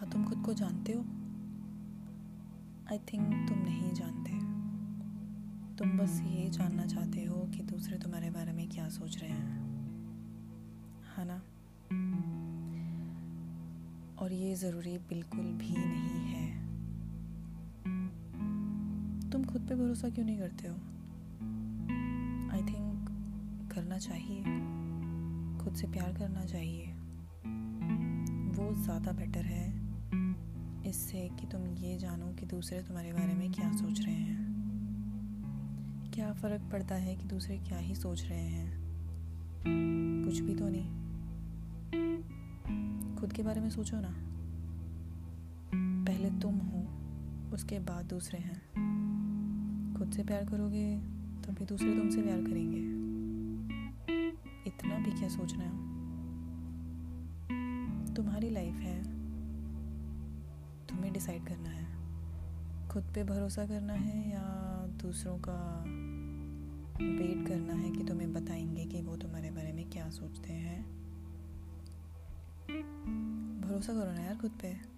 जानते हो? I think तुम नहीं जानते। तुम बस ये जानना चाहते हो कि दूसरे तुम्हारे बारे में क्या सोच रहे हैं। है ना? और ये ज़रूरी बिल्कुल भी नहीं है। तुम खुद पे भरोसा क्यों नहीं करते हो? आई थिंक करना चाहिए। खुद से प्यार करना चाहिए। वो ज़्यादा बेटर है। इससे कि तुम ये जानो कि दूसरे तुम्हारे बारे में क्या सोच रहे हैं। क्या फ़र्क पड़ता है कि दूसरे क्या ही सोच रहे हैं? कुछ भी तो नहीं। खुद के बारे में सोचो ना। पहले तुम हो, उसके बाद दूसरे हैं। खुद से प्यार करोगे तो भी दूसरे तुमसे प्यार करेंगे। इतना भी क्या सोचना है? तुम्हारी लाइफ है। डिसाइड करना है? खुद पे भरोसा करना है या दूसरों का वेट करना है कि तुम्हें बताएँगे कि वो तुम्हारे बारे में क्या सोचते हैं? भरोसा करो ना यार खुद पे।